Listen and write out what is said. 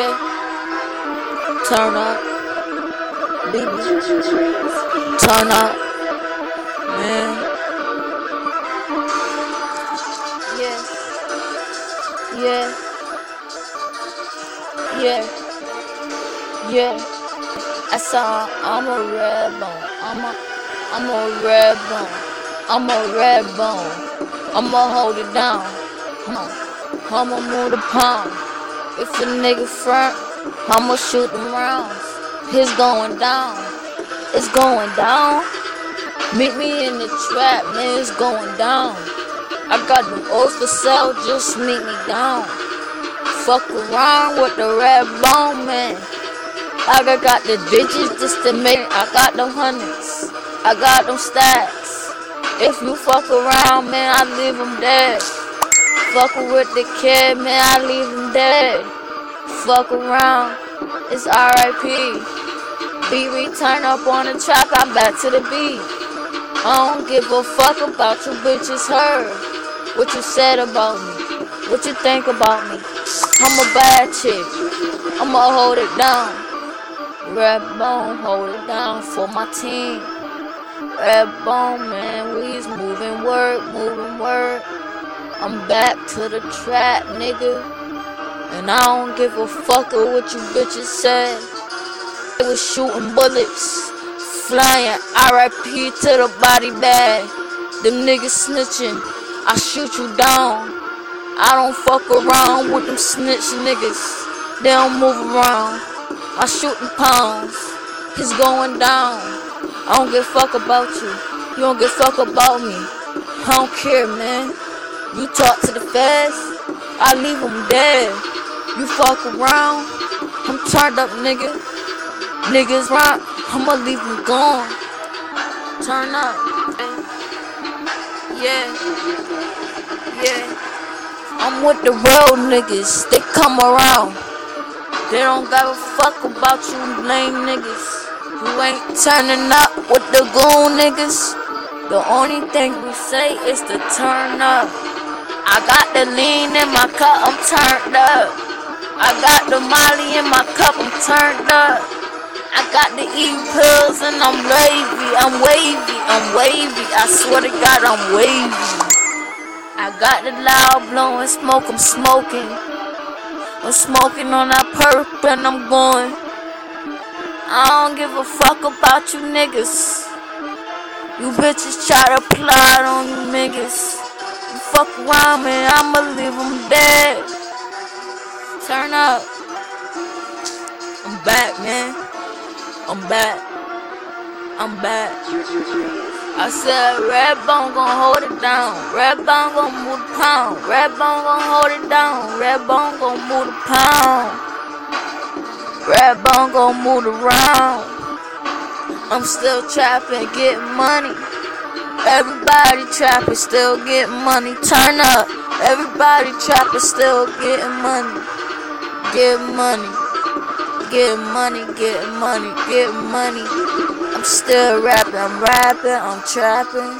Turn up. Turn up. Man. Yeah. Yeah. Yeah. Yeah. I saw I'm a red bone. I'm a I'm a red bone. I'm a red bone. I'ma hold it down. I'ma move the pound. If a nigga front, I'ma shoot them rounds. It's going down. It's going down. Meet me in the trap, man. It's going down. I got them O's for sale, just meet me down. Fuck around with the red bone, man. I got the digits just to make I got them hundreds. I got them stacks. If you fuck around, man, I leave them dead. Fuckin' with the kid, man, I leave him dead. Fuck around, it's RIP. Beat return up on the track, I'm back to the beat. I don't give a fuck about you bitches heard. What you said about me, what you think about me. I'm a bad chick, I'ma hold it down. Red bone, hold it down for my team. Red bone, man, we's moving work, moving work. I'm back to the trap, nigga. And I don't give a fuck of what you bitches said. They was shooting bullets, flying RIP to the body bag. Them niggas snitching, I shoot you down. I don't fuck around with them snitch niggas. They don't move around. I shoot them pounds. It's going down. I don't give a fuck about you. You don't give a fuck about me. I don't care, man. You talk to the feds, I leave them dead. You fuck around, I'm turned up, nigga. Niggas rock, I'ma leave them gone. Turn up. Yeah. Yeah. I'm with the real niggas, they come around. They don't give a fuck about you lame niggas. You ain't turning up with the goon niggas. The only thing we say is to turn up. I got the lean in my cup, I'm turned up. I got the molly in my cup, I'm turned up. I got the E pills and I'm wavy, I'm wavy, I'm wavy. I swear to God, I'm wavy. I got the loud blowing smoke, I'm smoking. I'm smoking on that perp and I'm going. I don't give a fuck about you niggas. You bitches try to plot on you niggas. Fuck around me, I'ma leave them dead. Turn up. I'm back, man. I'm back. I'm back. I said Red Bone gon' hold it down. Red Bone gon' move the pound. Red Bone gon' hold it down. Red Bone gon' move the pound. Red Bone gon' move around. I'm still trapping, getting money. Everybody trapping, still getting money. Turn up. Everybody trapping, still getting money. Getting money. Getting money, getting money, getting money. I'm still rapping, I'm rapping, I'm trapping.